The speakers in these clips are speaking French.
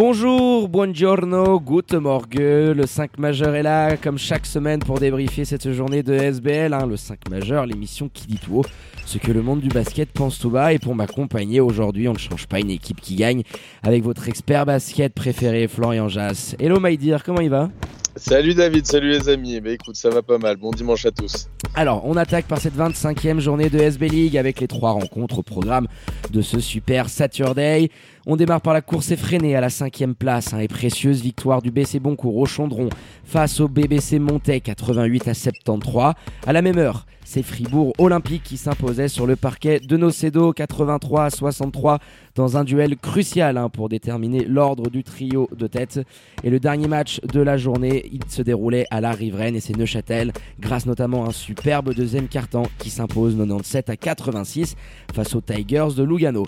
Bonjour, buongiorno, good morgue. Le 5 majeur est là, comme chaque semaine, pour débriefer cette journée de SBL. hein. le 5 majeur, l'émission qui dit tout haut ce que le monde du basket pense tout bas. Et pour m'accompagner aujourd'hui, on ne change pas une équipe qui gagne avec votre expert basket préféré, Florian Jass. Hello, my dear, comment il va? Salut David, salut les amis. Bah écoute, ça va pas mal. Bon dimanche à tous. Alors, on attaque par cette 25e journée de SB League avec les trois rencontres au programme de ce super Saturday. On démarre par la course effrénée à la cinquième place hein, et précieuse victoire du BC Boncourt au Chandron face au BBC Montais 88 à 73. À la même heure, c'est Fribourg Olympique qui s'imposait sur le parquet de Nocedo 83 à 63 dans un duel crucial hein, pour déterminer l'ordre du trio de tête. Et le dernier match de la journée, il se déroulait à la Riveraine et c'est Neuchâtel, grâce notamment à un superbe deuxième carton qui s'impose 97 à 86 face aux Tigers de Lugano.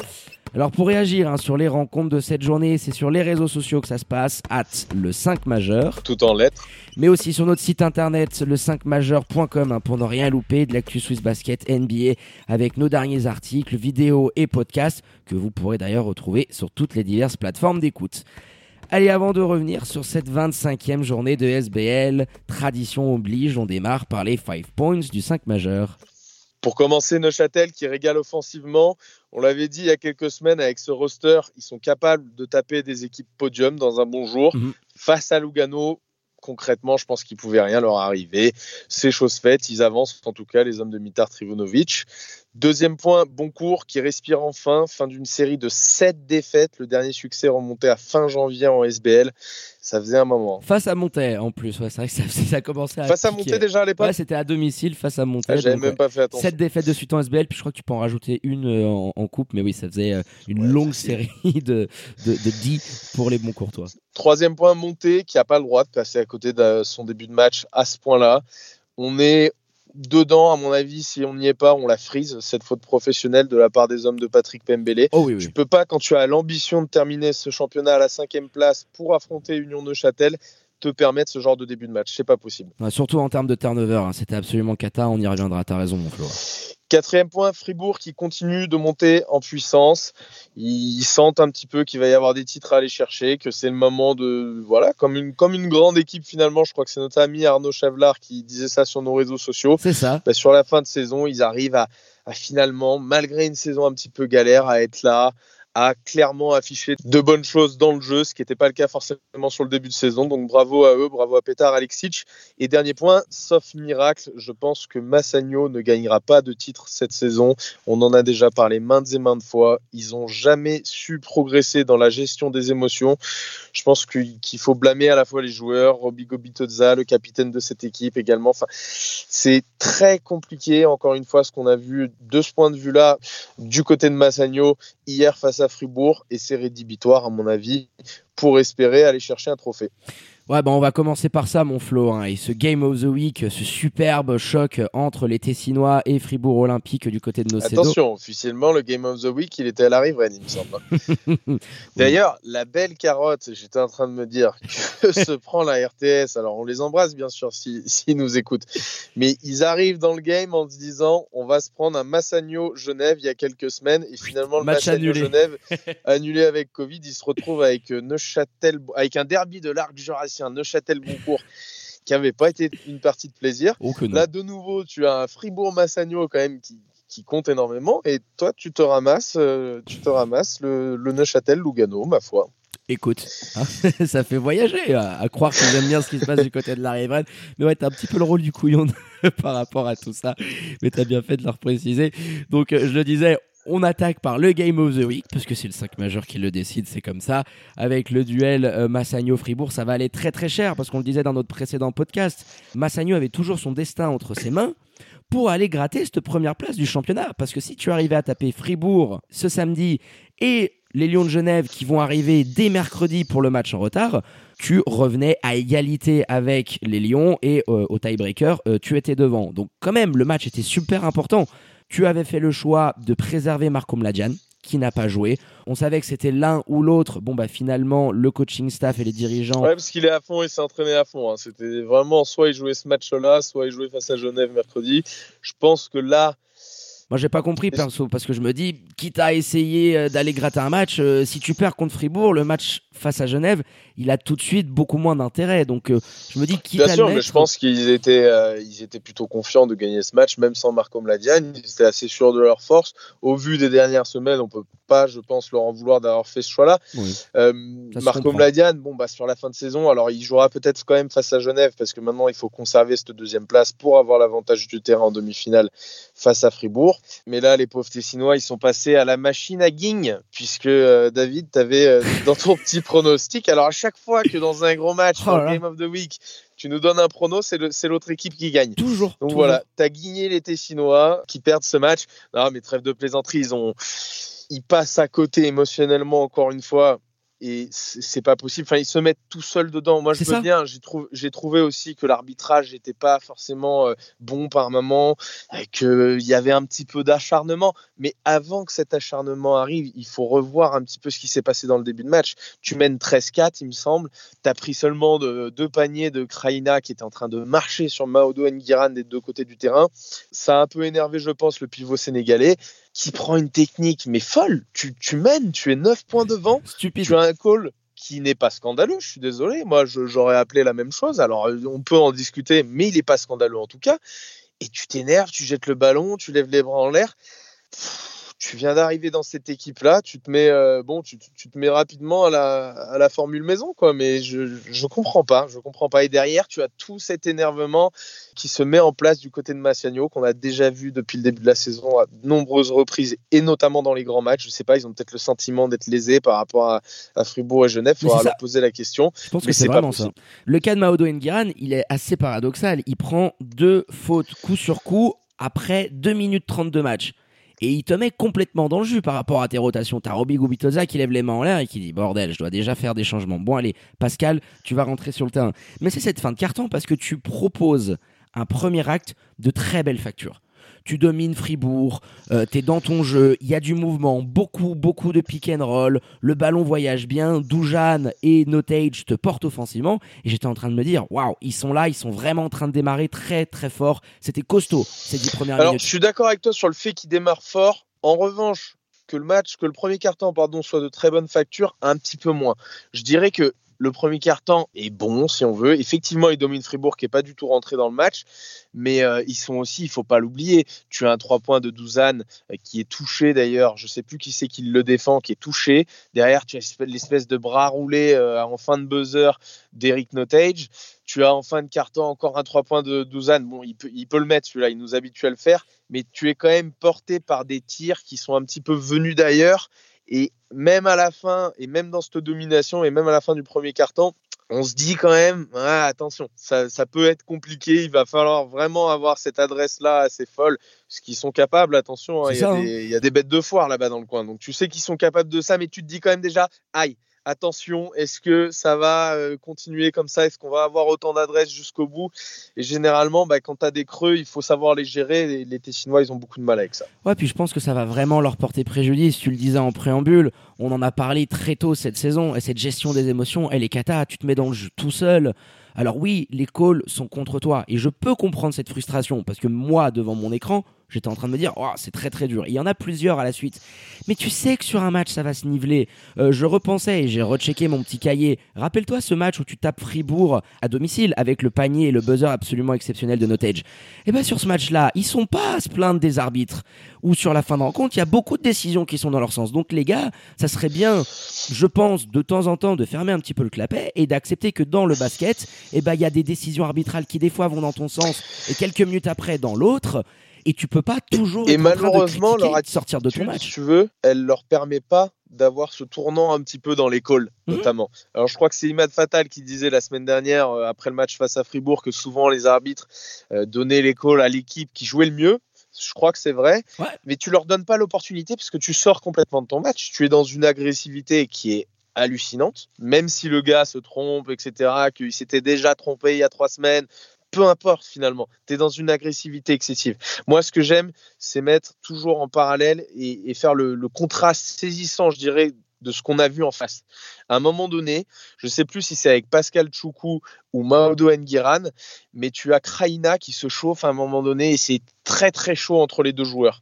Alors pour réagir hein, sur les rencontres de cette journée, c'est sur les réseaux sociaux que ça se passe, at le 5 majeur, Tout en lettres. mais aussi sur notre site internet le 5majeur.com hein, pour ne rien louper de l'actu Swiss Basket NBA avec nos derniers articles, vidéos et podcasts que vous pourrez d'ailleurs retrouver sur toutes les diverses plateformes d'écoute. Allez, avant de revenir sur cette 25e journée de SBL, tradition oblige, on démarre par les 5 points du 5 majeur. Pour commencer, Neuchâtel qui régale offensivement. On l'avait dit il y a quelques semaines avec ce roster, ils sont capables de taper des équipes podium dans un bon jour. Mhm. Face à Lugano, concrètement, je pense qu'il pouvait rien leur arriver. C'est chose faite, ils avancent en tout cas les hommes de Mitar Trivunovic. Deuxième point, Boncourt qui respire enfin, fin d'une série de 7 défaites. Le dernier succès remonté à fin janvier en SBL. Ça faisait un moment. Face à Montais en plus, ouais, c'est vrai que ça, ça a commencé à. Face à. Monté déjà à l'époque Ouais, c'était à domicile face à Montais. Ah, J'avais même pas fait attention. Sept défaites de suite en SBL, puis je crois que tu peux en rajouter une euh, en, en coupe, mais oui, ça faisait euh, une Ouais, longue série de, de, de 10 pour les bons courtois. Troisième point, Monté, qui n'a pas le droit de passer à côté de son début de match à ce point-là. On est dedans, à mon avis, si on n'y est pas, on la frise, cette faute professionnelle de la part des hommes de Patrick Pembele. Oh oui, oui. Tu peux pas, quand tu as l'ambition de terminer ce championnat à la cinquième place pour affronter Union Neuchâtel, te permettre ce genre de début de match. C'est pas possible. Ouais, surtout en termes de turnover, hein, c'était absolument cata, on y reviendra, t'as raison mon Flo. Quatrième point, Fribourg qui continue de monter en puissance. Ils sentent un petit peu qu'il va y avoir des titres à aller chercher, que c'est le moment de. Voilà, comme une, comme une grande équipe finalement. Je crois que c'est notre ami Arnaud Chavlar qui disait ça sur nos réseaux sociaux. C'est ça. Bah, sur la fin de saison, ils arrivent à, à finalement, malgré une saison un petit peu galère, à être là, à clairement afficher de bonnes choses dans le jeu, ce qui n'était pas le cas forcément sur le début de saison. Donc bravo à eux, bravo à Petar Alexic. Et dernier point, sauf miracle, je pense que Massagno ne gagnera pas de titre cette saison. On en a déjà parlé maintes et maintes fois. Ils n'ont jamais su progresser dans la gestion des émotions. Je pense qu'il faut blâmer à la fois les joueurs, Roby Gobitoza, le capitaine de cette équipe également. Enfin, c'est très compliqué, encore une fois, ce qu'on a vu de ce point de vue-là du côté de Massagno hier face à Fribourg, et c'est rédhibitoire, à mon avis, pour espérer aller chercher un trophée. Ouais, bah on va commencer par ça, mon Flo. hein, Et ce Game of the Week, ce superbe choc entre les Tessinois et Fribourg Olympique du côté de Nocedo. Attention, officiellement, le Game of the Week, il était à la Riveraine, il me semble. D'ailleurs, la belle carotte, j'étais en train de me dire que se prend la RTS. Alors, on les embrasse, bien sûr, s'ils si, nous écoutent. Mais ils arrivent dans le game en se disant on va se prendre un Massagno Genève il y a quelques semaines. Et finalement, le Match Massagno annulé. Genève, annulé avec Covid, il se retrouve avec euh, Neuchâtel, avec un derby de l'arc jurassien, Neuchâtel-Boncourt, qui n'avait pas été une partie de plaisir. Oh. Là, de nouveau, tu as un Fribourg-Massagno quand même qui, qui compte énormément. Et toi, tu te ramasses, euh, tu te ramasses le, le Neuchâtel-Lugano, ma foi. Écoute, hein, ça fait voyager, à, à croire que j'aime bien ce qui se passe du côté de la Riveraine. Mais ouais, t'as un petit peu le rôle du couillon par rapport à tout ça. Mais t'as bien fait de le repréciser. Donc, euh, je le disais, on attaque par le Game of the Week, parce que c'est le 5 majeur qui le décide, c'est comme ça. Avec le duel euh, Massagno-Fribourg, ça va aller très très cher, parce qu'on le disait dans notre précédent podcast. Massagno avait toujours son destin entre ses mains pour aller gratter cette première place du championnat. Parce que si tu arrivais à taper Fribourg ce samedi et les Lions de Genève qui vont arriver dès mercredi pour le match en retard, tu revenais à égalité avec les Lions et euh, au tiebreaker, euh, tu étais devant. Donc quand même, le match était super important. Tu avais fait le choix de préserver Marco Mladian, qui n'a pas joué. On savait que c'était l'un ou l'autre. Bon, bah finalement, le coaching staff et les dirigeants. Ouais, parce qu'il est à fond, il s'est entraîné à fond. Hein. C'était vraiment soit il jouait ce match-là, soit il jouait face à Genève mercredi. Je pense que là, moi, j'ai pas compris perso parce que je me dis, quitte à essayer euh, d'aller gratter un match, euh, si tu perds contre Fribourg, le match face à Genève, il a tout de suite beaucoup moins d'intérêt. Donc, euh, je me dis, quitte Bien à sûr, le mais je pense qu'ils étaient, ils étaient plutôt confiants de gagner ce match, même sans Marco Mladian. Ils étaient assez sûrs de leur force. Au vu des dernières semaines, on peut pas, je pense, leur en vouloir d'avoir fait ce choix-là. Marco Mladian, bon, bah, sur la fin de saison, alors il jouera peut-être quand même face à Genève parce que maintenant il faut conserver cette deuxième place pour avoir l'avantage du terrain en demi-finale face à Fribourg. Mais là, les pauvres Tessinois, ils sont passés à la machine à guigne, puisque euh, David, tu avais euh, dans ton petit pronostic. Alors, à chaque fois que dans un gros match, oh Game of the Week, tu nous donnes un prono, c'est l'autre équipe qui gagne. Toujours. Donc voilà, tu as guigné les Tessinois qui perdent ce match. Non, mais trêve de plaisanterie, ils ont. Ils passent à côté émotionnellement encore une fois et c'est pas possible. Enfin, ils se mettent tout seuls dedans. Moi, je veux bien. J'ai trouvé aussi que l'arbitrage n'était pas forcément euh, bon par moment, qu'il y avait un petit peu d'acharnement. Mais avant que cet acharnement arrive, il faut revoir un petit peu ce qui s'est passé dans le début de match. Tu mènes 13-4, il me semble. Tu as pris seulement deux paniers de Kraina qui était en train de marcher sur Maodo Nguiran des deux côtés du terrain. Ça a un peu énervé, je pense, le pivot sénégalais qui prend une technique mais folle. Tu, tu mènes, tu es 9 points devant. Stupide. Tu as un call qui n'est pas scandaleux, je suis désolé. Moi, j'aurais appelé la même chose. Alors, on peut en discuter, mais il n'est pas scandaleux en tout cas. Et tu t'énerves, tu jettes le ballon, tu lèves les bras en l'air tu viens d'arriver dans cette équipe-là, tu te mets euh, bon, tu, te mets rapidement à la, à la formule maison, quoi. Mais je je comprends pas, je comprends pas. Et derrière, tu as tout cet énervement qui se met en place du côté de Massiagno qu'on a déjà vu depuis le début de la saison à de nombreuses reprises et notamment dans les grands matchs. Je sais pas, ils ont peut-être le sentiment d'être lésés par rapport à, à Fribourg et Genève. Il faudra leur poser la question. Je pense que c'est vraiment ça. Le cas de Maodo Nguiran, il est assez paradoxal. Il prend deux fautes coup sur coup après 2 minutes 30 de match et il te met complètement dans le jus par rapport à tes rotations. T'as Robbie Gubitoza qui lève les mains en l'air et qui dit bordel, je dois déjà faire des changements. Bon allez, Pascal, tu vas rentrer sur le terrain. Mais c'est cette fin de carton parce que tu proposes un premier acte de très belle facture tu domines Fribourg, euh, tu es dans ton jeu, il y a du mouvement, beaucoup, beaucoup de pick and roll, le ballon voyage bien, Doujan et Notage te portent offensivement, et j'étais en train de me dire, waouh, ils sont là, ils sont vraiment en train de démarrer très, très fort. C'était costaud ces dix premières Alors, minutes. Je suis d'accord avec toi sur le fait qu'ils démarrent fort. En revanche, que le match, que le premier carton, pardon, soit de très bonne facture, un petit peu moins. Je dirais que le premier quart-temps est bon, si on veut. Effectivement, il domine Fribourg, qui n'est pas du tout rentré dans le match. Mais euh, ils sont aussi, il faut pas l'oublier. Tu as un 3 points de Douzane euh, qui est touché d'ailleurs. Je sais plus qui c'est qui le défend, qui est touché. Derrière, tu as l'espèce de bras roulé euh, en fin de buzzer d'Eric Notage. Tu as en fin de carton encore un 3 points de Douzane. Bon, il peut, il peut le mettre celui-là, il nous habitue à le faire. Mais tu es quand même porté par des tirs qui sont un petit peu venus d'ailleurs et même à la fin, et même dans cette domination, et même à la fin du premier carton, on se dit quand même, attention, ça, peut être compliqué, il va falloir vraiment avoir cette adresse-là assez folle, ce qu'ils sont capables, attention, hein, hein. il y, a des bêtes de foire là-bas dans le coin, donc tu sais qu'ils sont capables de ça, mais tu te dis quand même déjà, aïe, attention, est-ce que ça va euh, continuer comme ça? Est-ce qu'on va avoir autant d'adresses jusqu'au bout? Et généralement, bah, quand tu as des creux, il faut savoir les gérer. Les, Tessinois, ils ont beaucoup de mal avec ça. Ouais, puis je pense que ça va vraiment leur porter préjudice. Tu le disais en préambule, on en a parlé très tôt cette saison. Et cette gestion des émotions, elle est cata. Tu te mets dans le jeu tout seul. Alors oui, les calls sont contre toi. Et je peux comprendre cette frustration. Parce que moi, devant mon écran, J'étais en train de me dire, oh, c'est très très dur. Il y en a plusieurs à la suite. Mais tu sais que sur un match, ça va se niveler. Euh, je repensais et j'ai rechecké mon petit cahier. Rappelle-toi ce match où tu tapes Fribourg à domicile avec le panier et le buzzer absolument exceptionnel de Notage. Et eh bien sur ce match-là, ils sont pas à se plaindre des arbitres. Ou sur la fin de rencontre, il y a beaucoup de décisions qui sont dans leur sens. Donc les gars, ça serait bien, je pense, de temps en temps de fermer un petit peu le clapet et d'accepter que dans le basket, eh ben, il y a des décisions arbitrales qui des fois vont dans ton sens et quelques minutes après dans l'autre et tu peux pas toujours et être malheureusement en train de leur sortir de ton match. Si tu veux, elle leur permet pas d'avoir ce tournant un petit peu dans l'école, mhm. notamment. Alors je crois que c'est Imad Fatal qui disait la semaine dernière, euh, après le match face à Fribourg, que souvent les arbitres euh, donnaient l'école à l'équipe qui jouait le mieux. je crois que c'est vrai, Ouais. mais tu leur donnes pas l'opportunité parce que tu sors complètement de ton match. Tu es dans une agressivité qui est hallucinante, même si le gars se trompe, etc., qu'il s'était déjà trompé il y a trois semaines. Peu importe finalement, tu es dans une agressivité excessive. Moi, ce que j'aime, c'est mettre toujours en parallèle et, faire le, le contraste saisissant, je dirais, de ce qu'on a vu en face. À un moment donné, je ne sais plus si c'est avec Pascal Choukou ou Maodo Nguiran, mais tu as Kraina qui se chauffe à un moment donné et c'est très très chaud entre les deux joueurs.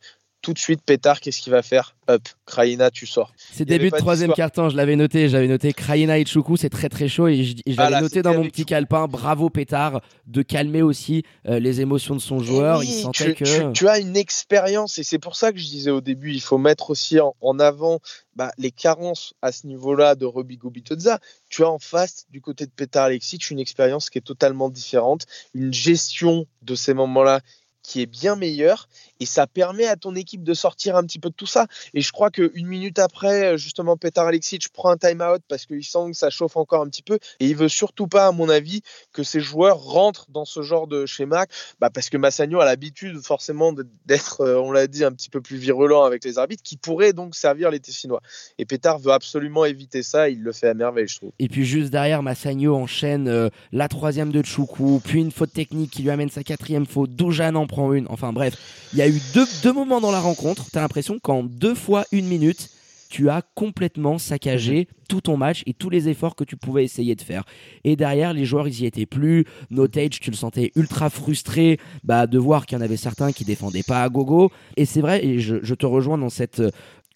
Tout de suite, Pétard, qu'est-ce qu'il va faire Up, Kraina, tu sors. C'est début de troisième carton, je l'avais noté, j'avais noté Kraina et Choukou, c'est très très chaud et je, l'avais noté dans mon petit calepin. Bravo Pétard de calmer aussi euh, les émotions de son joueur. Il sentait tu, que tu- tu as une expérience et c'est pour ça que je disais au début, il faut mettre aussi en, en avant bah, les carences à ce niveau-là de Roby Gubitoza. Tu as en face, du côté de Petar Alexic, une expérience qui est totalement différente, une gestion de ces moments-là qui est bien meilleure et ça permet à ton équipe de sortir un petit peu de tout ça. Et je crois qu'une minute après, justement, Petar Alexic prend un time-out parce qu'il sent que ça chauffe encore un petit peu et il veut surtout pas, à mon avis, que ces joueurs rentrent dans ce genre de schéma bah parce que Massagno a l'habitude forcément d'être, euh, on l'a dit, un petit peu plus virulent avec les arbitres, qui pourraient donc servir les Tessinois. Et Pétard veut absolument éviter ça, il le fait à merveille, je trouve. Et puis juste derrière, Massagno enchaîne euh, la troisième de Choukou, puis une faute technique qui lui amène sa quatrième faute. Doujan en prend une. Enfin bref, il y a eu deux, deux moments dans la rencontre. T'as l'impression qu'en deux fois une minute, tu as complètement saccagé tout ton match et tous les efforts que tu pouvais essayer de faire. Et derrière, les joueurs, ils y étaient plus. Notage, tu le sentais ultra frustré bah, de voir qu'il y en avait certains qui défendaient pas à gogo. Et c'est vrai, et je, je te rejoins dans cette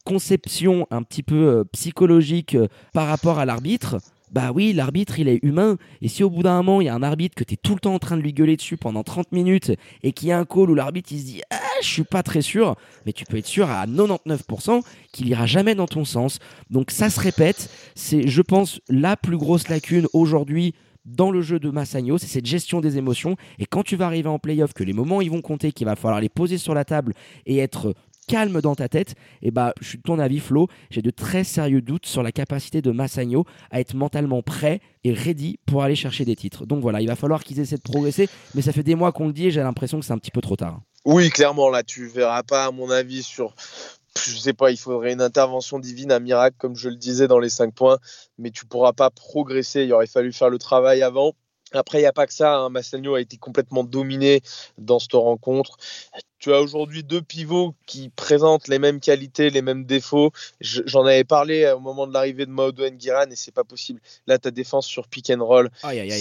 conception un petit peu euh, psychologique euh, par rapport à l'arbitre. Bah oui, l'arbitre, il est humain. Et si au bout d'un moment, il y a un arbitre que tu es tout le temps en train de lui gueuler dessus pendant 30 minutes et qu'il y a un call où l'arbitre, il se dit Ah, je suis pas très sûr, mais tu peux être sûr à 99% qu'il ira jamais dans ton sens. Donc ça se répète. C'est, je pense, la plus grosse lacune aujourd'hui dans le jeu de Massagno, c'est cette gestion des émotions. Et quand tu vas arriver en playoff, que les moments ils vont compter, qu'il va falloir les poser sur la table et être calme dans ta tête, et bah je suis de ton avis Flo, j'ai de très sérieux doutes sur la capacité de Massagno à être mentalement prêt et ready pour aller chercher des titres. Donc voilà, il va falloir qu'ils essaient de progresser, mais ça fait des mois qu'on le dit et j'ai l'impression que c'est un petit peu trop tard. Oui, clairement, là, tu verras pas, à mon avis, sur. Je sais pas, il faudrait une intervention divine, un miracle, comme je le disais dans les 5 points, mais tu pourras pas progresser. Il aurait fallu faire le travail avant. Après, il n'y a pas que ça. Hein. Massagno a été complètement dominé dans cette rencontre. Tu as aujourd'hui deux pivots qui présentent les mêmes qualités, les mêmes défauts. Je- J'en avais parlé au moment de l'arrivée de Maodo Nguiran et c'est pas possible. Là, ta défense sur pick and roll,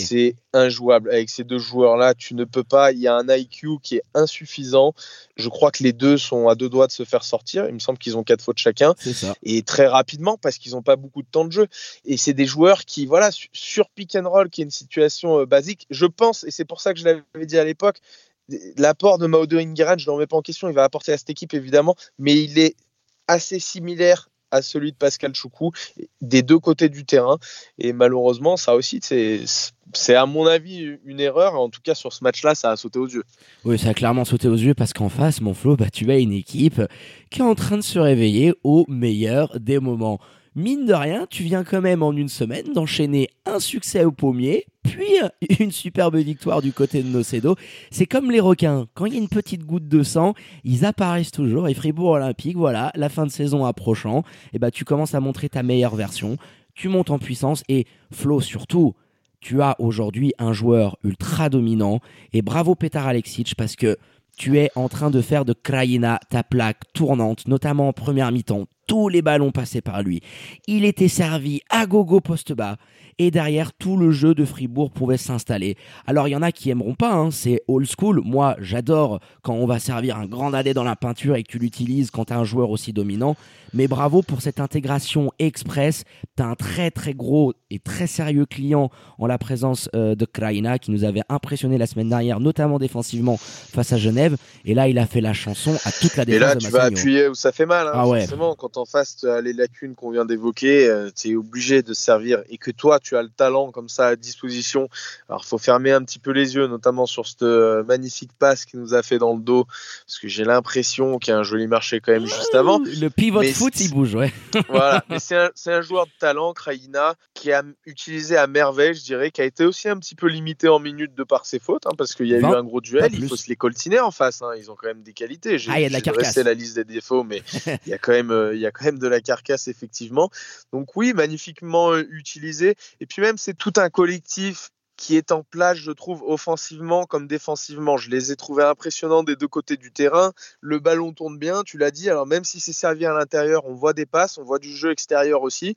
c'est injouable. Avec ces deux joueurs-là, tu ne peux pas. Il y a un IQ qui est insuffisant. Je crois que les deux sont à deux doigts de se faire sortir. Il me semble qu'ils ont quatre fautes chacun ça. et très rapidement parce qu'ils n'ont pas beaucoup de temps de jeu. Et c'est des joueurs qui, voilà, su- sur pick and roll, qui est une situation euh, basique, je pense, et c'est pour ça que je l'avais dit à l'époque, l'apport de Maodo Nguiran, je ne le remets pas en question, il va apporter à cette équipe évidemment, mais il est assez similaire à celui de Pascal Choukou des deux côtés du terrain. Et malheureusement, ça aussi, c'est c'est à mon avis une erreur. En tout cas, sur ce match-là, ça a sauté aux yeux. Oui, ça a clairement sauté aux yeux parce qu'en face, mon Flo, bah, tu as une équipe qui est en train de se réveiller au meilleur des moments. Mine de rien, tu viens quand même en une semaine d'enchaîner un succès au pommier, puis une superbe victoire du côté de Nocedo. C'est comme les requins, quand il y a une petite goutte de sang, ils apparaissent toujours. Et Fribourg Olympique, voilà, la fin de saison approchant, et bah tu commences à montrer ta meilleure version, tu montes en puissance et Flo surtout. Tu as aujourd'hui un joueur ultra dominant et bravo Petar Alexic parce que tu es en train de faire de Krajina ta plaque tournante, notamment en première mi-temps. Tous les ballons passaient par lui. Il était servi à gogo poste bas. Et derrière, tout le jeu de Fribourg pouvait s'installer. Alors, il y en a qui aimeront pas, hein, c'est old school. Moi, j'adore quand on va servir un grand dadais dans la peinture et que tu l'utilises quand tu as un joueur aussi dominant. Mais bravo pour cette intégration express. Tu as un très très gros et très sérieux client en la présence euh, de Kraina qui nous avait impressionné la semaine dernière, notamment défensivement face à Genève. Et là, il a fait la chanson à toute la Et défense là, de tu vas appuyer où ça fait mal. hein, Ah ouais. forcément, quand quand en face tu as les lacunes qu'on vient d'évoquer, euh, tu es obligé de servir et que toi tu as le talent comme ça à disposition. Alors faut fermer un petit peu les yeux, notamment sur cette euh, magnifique passe qu'il nous a fait dans le dos, parce que j'ai l'impression qu'il y a un joli marché quand même juste avant. Le pivot foot, il bouge, ouais. voilà, mais c'est un, un, joueur de talent, Kraïna, qui a utilisé à merveille, je dirais, qui a été aussi un petit peu limité en minutes de par ses fautes, hein, parce qu'il y a eu un gros duel, il faut se les coltiner en face, hein, ils ont quand même des qualités. Ah, il y a de la la liste des défauts, mais il y a quand même, euh, y a quand même de la carcasse effectivement. Donc oui, magnifiquement euh, utilisé. Et puis même, c'est tout un collectif qui est en place, je trouve, offensivement comme défensivement. Je les ai trouvés impressionnants des deux côtés du terrain. Le ballon tourne bien, tu l'as dit. Alors même si c'est servi à l'intérieur, on voit des passes, on voit du jeu extérieur aussi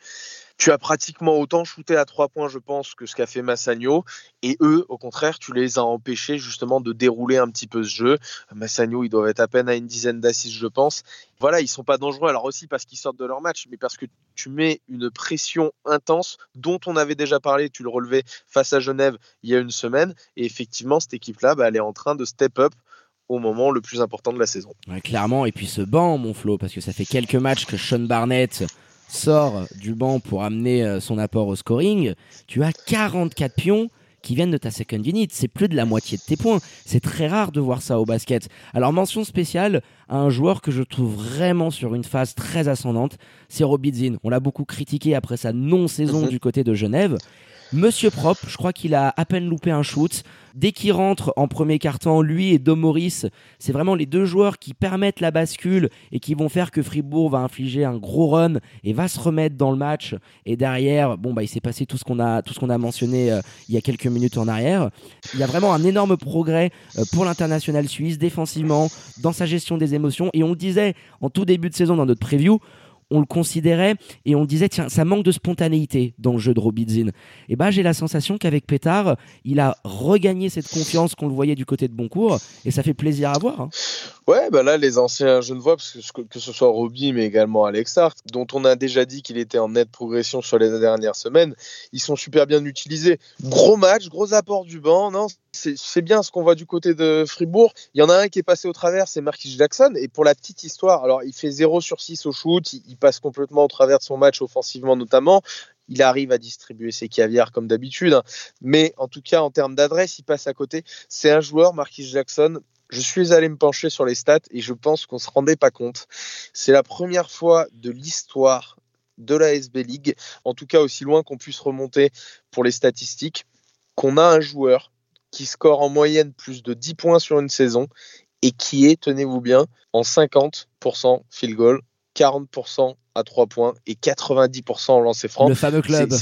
tu as pratiquement autant shooté à trois points, je pense, que ce qu'a fait Massagno. Et eux, au contraire, tu les as empêchés justement de dérouler un petit peu ce jeu. Massagno, ils doivent être à peine à une dizaine d'assises, je pense. Voilà, ils sont pas dangereux. Alors aussi parce qu'ils sortent de leur match, mais parce que tu mets une pression intense dont on avait déjà parlé, tu le relevais face à Genève il y a une semaine. Et effectivement, cette équipe-là, bah, elle est en train de step up au moment le plus important de la saison. clairement, et puis ce banc, mon Flo, parce que ça fait quelques matchs que Sean Barnett sort du banc pour amener euh, son apport au scoring, tu as 44 pions qui viennent de ta second unit. C'est plus de la moitié de tes points. C'est très rare de voir ça au basket. Alors mention spéciale à un joueur que je trouve vraiment sur une phase très ascendante, c'est Robidzin. On l'a beaucoup critiqué après sa non-saison mhm. du côté de Genève. Monsieur Propre, je crois qu'il a à peine loupé un shoot. Dès qu'il rentre en premier carton, lui et Dom Maurice, c'est vraiment les deux joueurs qui permettent la bascule et qui vont faire que Fribourg va infliger un gros run et va se remettre dans le match. Et derrière, bon bah il s'est passé tout ce qu'on a tout ce qu'on a mentionné euh, il y a quelques minutes en arrière. Il y a vraiment un énorme progrès euh, pour l'international suisse défensivement dans sa gestion des émotions et on le disait en tout début de saison dans notre preview on le considérait et on disait tiens ça manque de spontanéité dans le jeu de Robidzin. Et bah j'ai la sensation qu'avec Pétard, il a regagné cette confiance qu'on le voyait du côté de Boncourt et ça fait plaisir à voir. Hein. Ouais, bah là les anciens je ne vois parce que, que ce soit Roby mais également Alex Hart, dont on a déjà dit qu'il était en nette progression sur les dernières semaines, ils sont super bien utilisés. Gros match, gros apport du banc, non c'est bien ce qu'on voit du côté de Fribourg. Il y en a un qui est passé au travers, c'est Marquis Jackson. Et pour la petite histoire, alors il fait 0 sur 6 au shoot, il, passe complètement au travers de son match offensivement notamment. Il arrive à distribuer ses caviars comme d'habitude. Hein. Mais en tout cas, en termes d'adresse, il passe à côté. C'est un joueur, Marquis Jackson. Je suis allé me pencher sur les stats et je pense qu'on ne se rendait pas compte. C'est la première fois de l'histoire de la SB League, en tout cas aussi loin qu'on puisse remonter pour les statistiques, qu'on a un joueur qui score en moyenne plus de 10 points sur une saison et qui est, tenez-vous bien, en 50% field goal, 40% à 3 points et 90% en lancer franc. Le fameux club.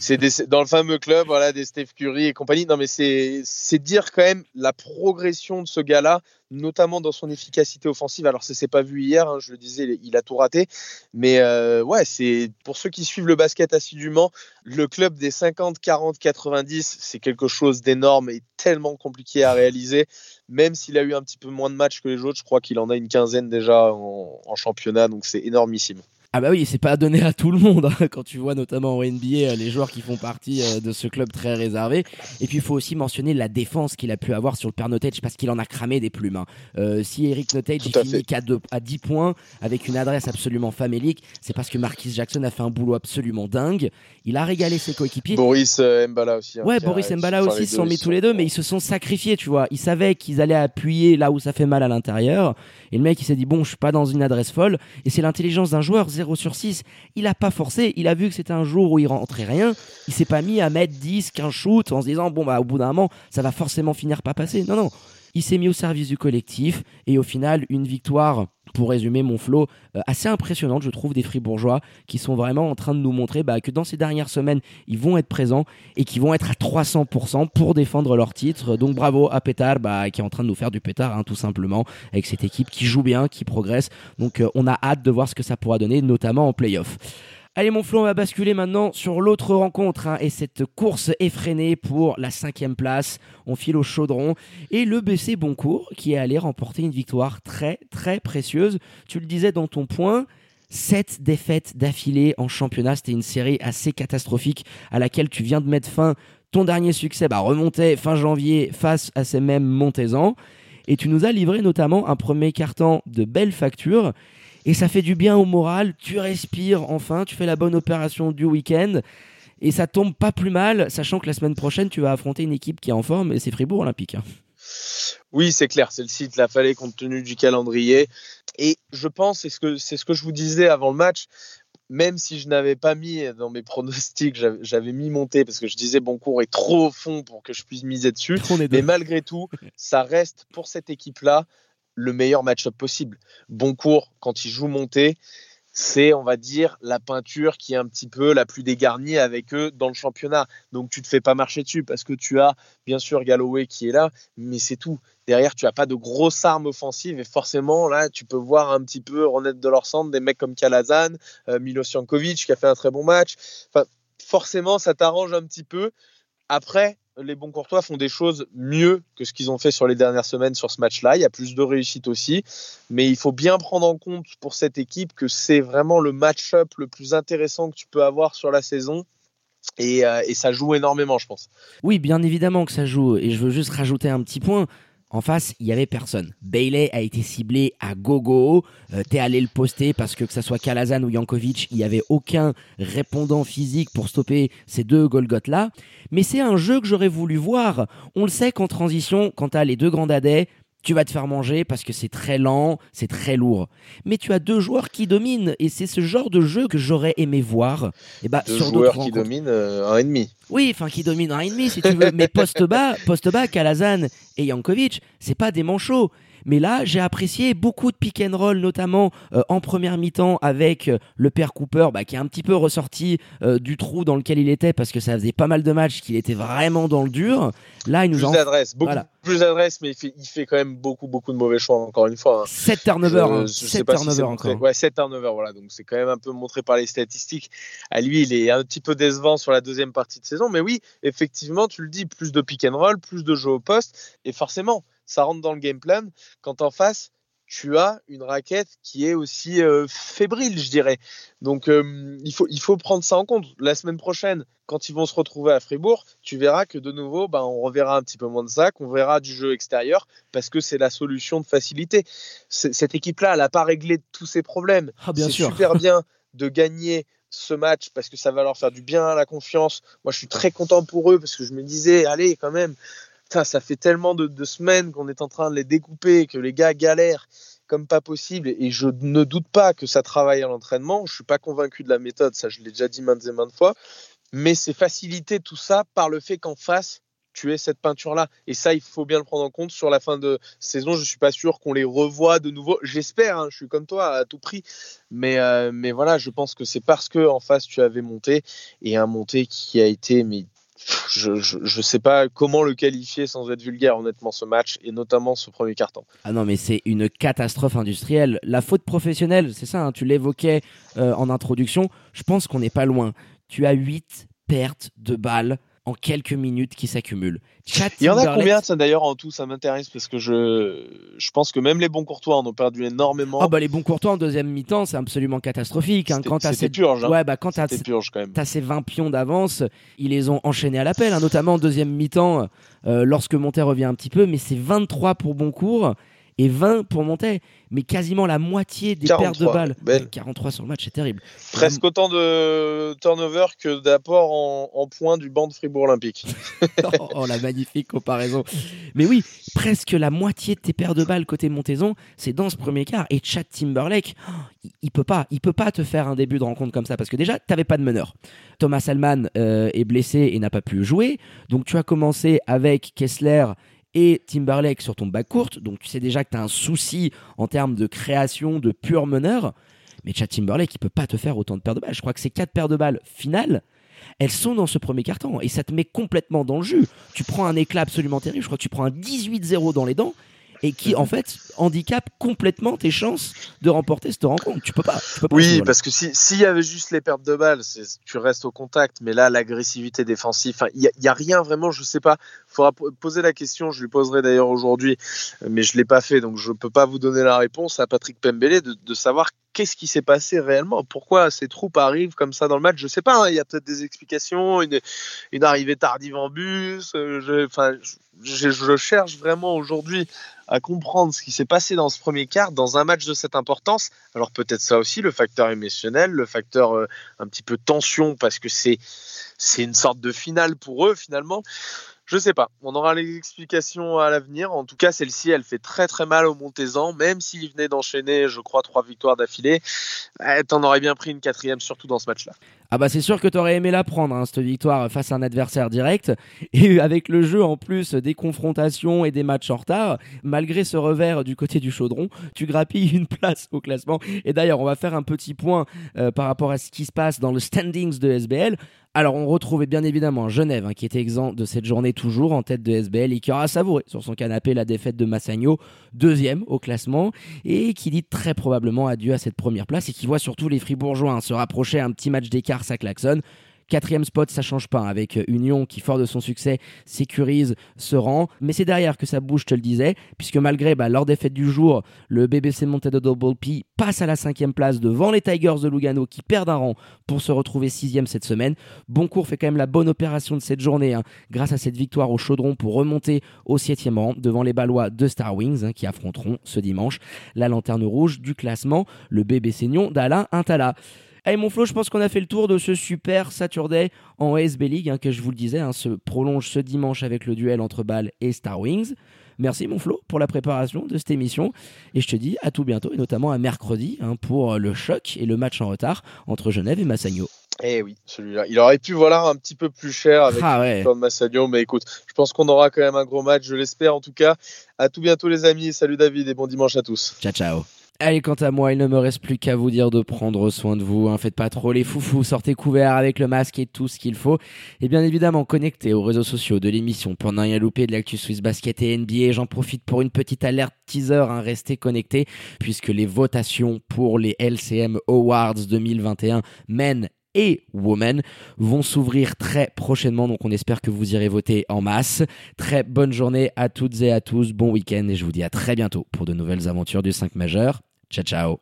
C'est dans le fameux club voilà, des Steph Curry et compagnie. Non, mais c'est dire quand même la progression de ce gars-là, notamment dans son efficacité offensive. Alors, ça s'est pas vu hier, hein, je le disais, il a tout raté. Mais euh, ouais, c'est pour ceux qui suivent le basket assidûment, le club des 50, 40, 90, c'est quelque chose d'énorme et tellement compliqué à réaliser. Même s'il a eu un petit peu moins de matchs que les autres, je crois qu'il en a une quinzaine déjà en championnat, donc c'est énormissime. Ah bah oui, c'est pas donné à tout le monde hein, quand tu vois notamment au NBA euh, les joueurs qui font partie euh, de ce club très réservé. Et puis il faut aussi mentionner la défense qu'il a pu avoir sur le père Notage parce qu'il en a cramé des plumes. Hein. Euh, si Eric Notage finit qu'à à 10 points avec une adresse absolument famélique, c'est parce que Marquis Jackson a fait un boulot absolument dingue. Il a régalé ses coéquipiers. Boris Mbala aussi. Hein, ouais, Boris Mbala aussi se sont mis tous les deux, mais ils se sont sacrifiés, tu vois. Ils savaient qu'ils allaient appuyer là où ça fait mal à l'intérieur. Et le mec il s'est dit bon, je suis pas dans une adresse folle. Et c'est l'intelligence d'un joueur 0 sur 6. Il a pas forcé, il a vu que c'était un jour où il rentrait rien. Il s'est pas mis à mettre 10, 15 shoots en se disant, bon, bah, au bout d'un moment, ça va forcément finir par passer. Non, non. Il s'est mis au service du collectif et au final, une victoire, pour résumer mon flow, euh, assez impressionnante, je trouve, des Fribourgeois qui sont vraiment en train de nous montrer bah, que dans ces dernières semaines, ils vont être présents et qui vont être à 300% pour défendre leur titre. Donc bravo à Pétard, bah, qui est en train de nous faire du pétard, hein, tout simplement, avec cette équipe qui joue bien, qui progresse. Donc euh, on a hâte de voir ce que ça pourra donner, notamment en playoff. Allez mon Flo, on va basculer maintenant sur l'autre rencontre hein, et cette course effrénée pour la cinquième place. On file au chaudron et le BC Boncourt qui est allé remporter une victoire très très précieuse. Tu le disais dans ton point, Sept défaites d'affilée en championnat, c'était une série assez catastrophique à laquelle tu viens de mettre fin. Ton dernier succès bah, remontait fin janvier face à ces mêmes Montezans. Et tu nous as livré notamment un premier carton de belle facture et ça fait du bien au moral. Tu respires enfin, tu fais la bonne opération du week-end. Et ça tombe pas plus mal, sachant que la semaine prochaine, tu vas affronter une équipe qui est en forme et c'est Fribourg Olympique. Hein. Oui, c'est clair, c'est le site, la fallait compte tenu du calendrier. Et je pense, c'est ce que c'est ce que je vous disais avant le match, même si je n'avais pas mis dans mes pronostics, j'avais mis monté parce que je disais Boncourt est trop au fond pour que je puisse miser dessus. Mais malgré tout, ça reste pour cette équipe-là le meilleur match-up possible. Boncourt, quand il joue monté, c'est, on va dire, la peinture qui est un petit peu la plus dégarnie avec eux dans le championnat. Donc tu te fais pas marcher dessus parce que tu as bien sûr Galloway qui est là, mais c'est tout. Derrière, tu n'as pas de grosses armes offensives et forcément, là, tu peux voir un petit peu renaître de leur centre des mecs comme Kalazan, euh, Milo qui a fait un très bon match. Enfin, forcément, ça t'arrange un petit peu. Après, les bons courtois font des choses mieux que ce qu'ils ont fait sur les dernières semaines sur ce match-là. Il y a plus de réussite aussi. Mais il faut bien prendre en compte pour cette équipe que c'est vraiment le match-up le plus intéressant que tu peux avoir sur la saison. Et, euh, et, ça joue énormément, je pense. Oui, bien évidemment que ça joue. Et je veux juste rajouter un petit point. En face, il y avait personne. Bailey a été ciblé à gogo. Euh, T'es allé le poster parce que que ça soit Kalazan ou Jankovic, il n'y avait aucun répondant physique pour stopper ces deux Golgoth là. Mais c'est un jeu que j'aurais voulu voir. On le sait qu'en transition, quand t'as les deux grands dadais, tu vas te faire manger parce que c'est très lent, c'est très lourd. Mais tu as deux joueurs qui dominent et c'est ce genre de jeu que j'aurais aimé voir. Et bah, deux sur joueurs qui dominent euh, un ennemi. Oui, enfin qui dominent un ennemi si tu veux. Mais poste bas, poste bas, Kalazan et Jankovic, c'est pas des manchots. Mais là, j'ai apprécié beaucoup de pick and roll, notamment euh, en première mi-temps avec euh, le père Cooper, bah, qui est un petit peu ressorti euh, du trou dans lequel il était parce que ça faisait pas mal de matchs qu'il était vraiment dans le dur. Là, il nous plus en... d'adresse, beaucoup plus d'adresse, mais il fait, il fait, quand même beaucoup, beaucoup de mauvais choix encore une fois. 7 turnovers, 7 turnovers encore. Ouais, 7 turnovers, voilà. Donc c'est quand même un peu montré par les statistiques. À lui, il est un petit peu décevant sur la deuxième partie de saison, mais oui, effectivement, tu le dis, plus de pick and roll, plus de jeux au poste, et forcément ça rentre dans le game plan. Quand en face, tu as une raquette qui est aussi euh, fébrile, je dirais. Donc euh, il, faut, il faut prendre ça en compte. La semaine prochaine, quand ils vont se retrouver à Fribourg, tu verras que de nouveau, ben, on reverra un petit peu moins de ça, qu'on verra du jeu extérieur, parce que c'est la solution de facilité. Cette équipe-là, elle n'a pas réglé tous ses problèmes. Ah, c'est super bien de gagner ce match parce que ça va leur faire du bien, la confiance. Moi, je suis très content pour eux parce que je me disais, allez, quand même, ça fait tellement de, semaines qu'on est en train de les découper, que les gars galèrent comme pas possible. Et je ne doute pas que ça travaille à l'entraînement. Je suis pas convaincu de la méthode, ça je l'ai déjà dit maintes et maintes fois. Mais c'est facilité tout ça par le fait qu'en face, tu aies cette peinture-là. Et ça, il faut bien le prendre en compte sur la fin de saison. Je suis pas sûr qu'on les revoie de nouveau. J'espère, hein, je suis comme toi à tout prix. Mais, euh, mais voilà, je pense que c'est parce que en face, tu avais monté et un monté qui a été mais je ne sais pas comment le qualifier sans être vulgaire, honnêtement, ce match, et notamment ce premier carton. Ah non, mais c'est une catastrophe industrielle. La faute professionnelle, c'est ça, hein, tu l'évoquais euh, en introduction, je pense qu'on n'est pas loin. Tu as 8 pertes de balles en quelques minutes qui s'accumulent. Il y en a combien ça d'ailleurs en tout? Ça m'intéresse parce que je, je pense que même les bons courtois en ont perdu énormément. Ah bah les bons courtois en deuxième mi-temps, c'est absolument catastrophique. Hein. Quand t'as purge, hein. ouais, bah quand t'as ces 20 pions d'avance, ils les ont enchaînés à l'appel, hein, notamment en deuxième mi-temps euh, lorsque Montet revient un petit peu, mais c'est 23 pour Boncourt et 20 pour monter, mais quasiment la moitié des pertes de balles. 43 sur le match, c'est terrible. Presque autant de turnover que d'apport en, points du banc de Fribourg Olympique. Oh, oh, la magnifique comparaison. Mais oui, presque la moitié de tes pertes de balles côté Montaison, c'est dans ce premier quart. Et Chad Timberlake, oh, il, peut pas, il peut pas te faire un début de rencontre comme ça parce que déjà, t'avais pas de meneur. Thomas Salman euh, est blessé et n'a pas pu jouer, donc tu as commencé avec Kessler et Timberlake sur ton bac courte. Donc tu sais déjà que tu as un souci en termes de création de pur meneur. Mais Chad Timberlake, il peut pas te faire autant de paires de balles. Je crois que ces quatre paires de balles finales, elles sont dans ce premier carton. Et ça te met complètement dans le jus. Tu prends un éclat absolument terrible. Je crois que tu prends un 18-0 dans les dents et qui en fait handicape complètement tes chances de remporter cette rencontre. Tu peux pas. peux pas oui, parce que s'il y avait juste les pertes de balles, tu restes au contact, mais là l'agressivité défensive, il n'y a, a, rien vraiment, je sais pas. Il faudra poser la question, je lui poserai d'ailleurs aujourd'hui, mais je l'ai pas fait, donc je peux pas vous donner la réponse à Patrick Pembele de, de savoir qu'est-ce qui s'est passé réellement Pourquoi ces troupes arrivent comme ça dans le match Je sais pas, hein, il y a peut-être des explications, une, une, arrivée tardive en bus. Euh, je, je, je, cherche vraiment aujourd'hui à comprendre ce qui s'est passé dans ce premier quart dans un match de cette importance. Alors peut-être ça aussi, le facteur émotionnel, le facteur euh, un petit peu tension parce que c'est c'est une sorte de finale pour eux finalement. Je sais pas. On aura les explications à l'avenir. En tout cas, celle-ci, elle fait très très mal au Montezan, même s'il venait d'enchaîner, je crois, trois victoires d'affilée. Eh, t'en aurais bien pris une quatrième, surtout dans ce match-là. Ah bah c'est sûr que t'aurais aimé la prendre, hein, cette victoire face à un adversaire direct. Et avec le jeu en plus des confrontations et des matchs en retard, malgré ce revers du côté du chaudron, tu grappilles une place au classement. Et d'ailleurs, on va faire un petit point euh, par rapport à ce qui se passe dans le standings de SBL. Alors on retrouvait bien évidemment Genève hein, qui était exempt de cette journée toujours en tête de SBL et qui aura savouré sur son canapé la défaite de Massagno, deuxième au classement et qui dit très probablement adieu à cette première place et qui voit surtout les Fribourgeois hein, se rapprocher un petit match d'écart ça klaxonne. Quatrième spot, ça change pas, avec Union qui, fort de son succès, sécurise ce rang. Mais c'est derrière que ça bouge, je te le disais, puisque malgré bah, leur défaite du jour, le BBC de Double P passe à la cinquième place devant les Tigers de Lugano qui perdent un rang pour se retrouver sixième cette semaine. Boncourt fait quand même la bonne opération de cette journée, hein, grâce à cette victoire au chaudron pour remonter au septième rang devant les Ballois de Star Wings hein, qui affronteront ce dimanche la lanterne rouge du classement, le BBC Nyon d'Alain Intala. Allez mon Flo, je pense qu'on a fait le tour de ce super Saturday en SB League, hein, que je vous le disais, hein, se prolonge ce dimanche avec le duel entre Bâle et Star Wings. Merci mon Flo pour la préparation de cette émission et je te dis à tout bientôt et notamment à mercredi hein, pour le choc et le match en retard entre Genève et Massagno. Eh oui, celui-là. Il aurait pu voilà un petit peu plus cher avec ah ouais. Massagno, mais écoute, je pense qu'on aura quand même un gros match, je l'espère en tout cas. À tout bientôt les amis, salut David et bon dimanche à tous. Ciao ciao. Allez, quant à moi, il ne me reste plus qu'à vous dire de prendre soin de vous. Hein. Faites pas trop les foufous, sortez couverts avec le masque et tout ce qu'il faut. Et bien évidemment, connectez aux réseaux sociaux de l'émission pour ne rien louper de l'actu Swiss Basket et NBA. J'en profite pour une petite alerte teaser. Hein. Restez connectés puisque les votations pour les LCM Awards 2021 Men et Women vont s'ouvrir très prochainement. Donc on espère que vous irez voter en masse. Très bonne journée à toutes et à tous. Bon week-end et je vous dis à très bientôt pour de nouvelles aventures du 5 majeur. Ciao ciao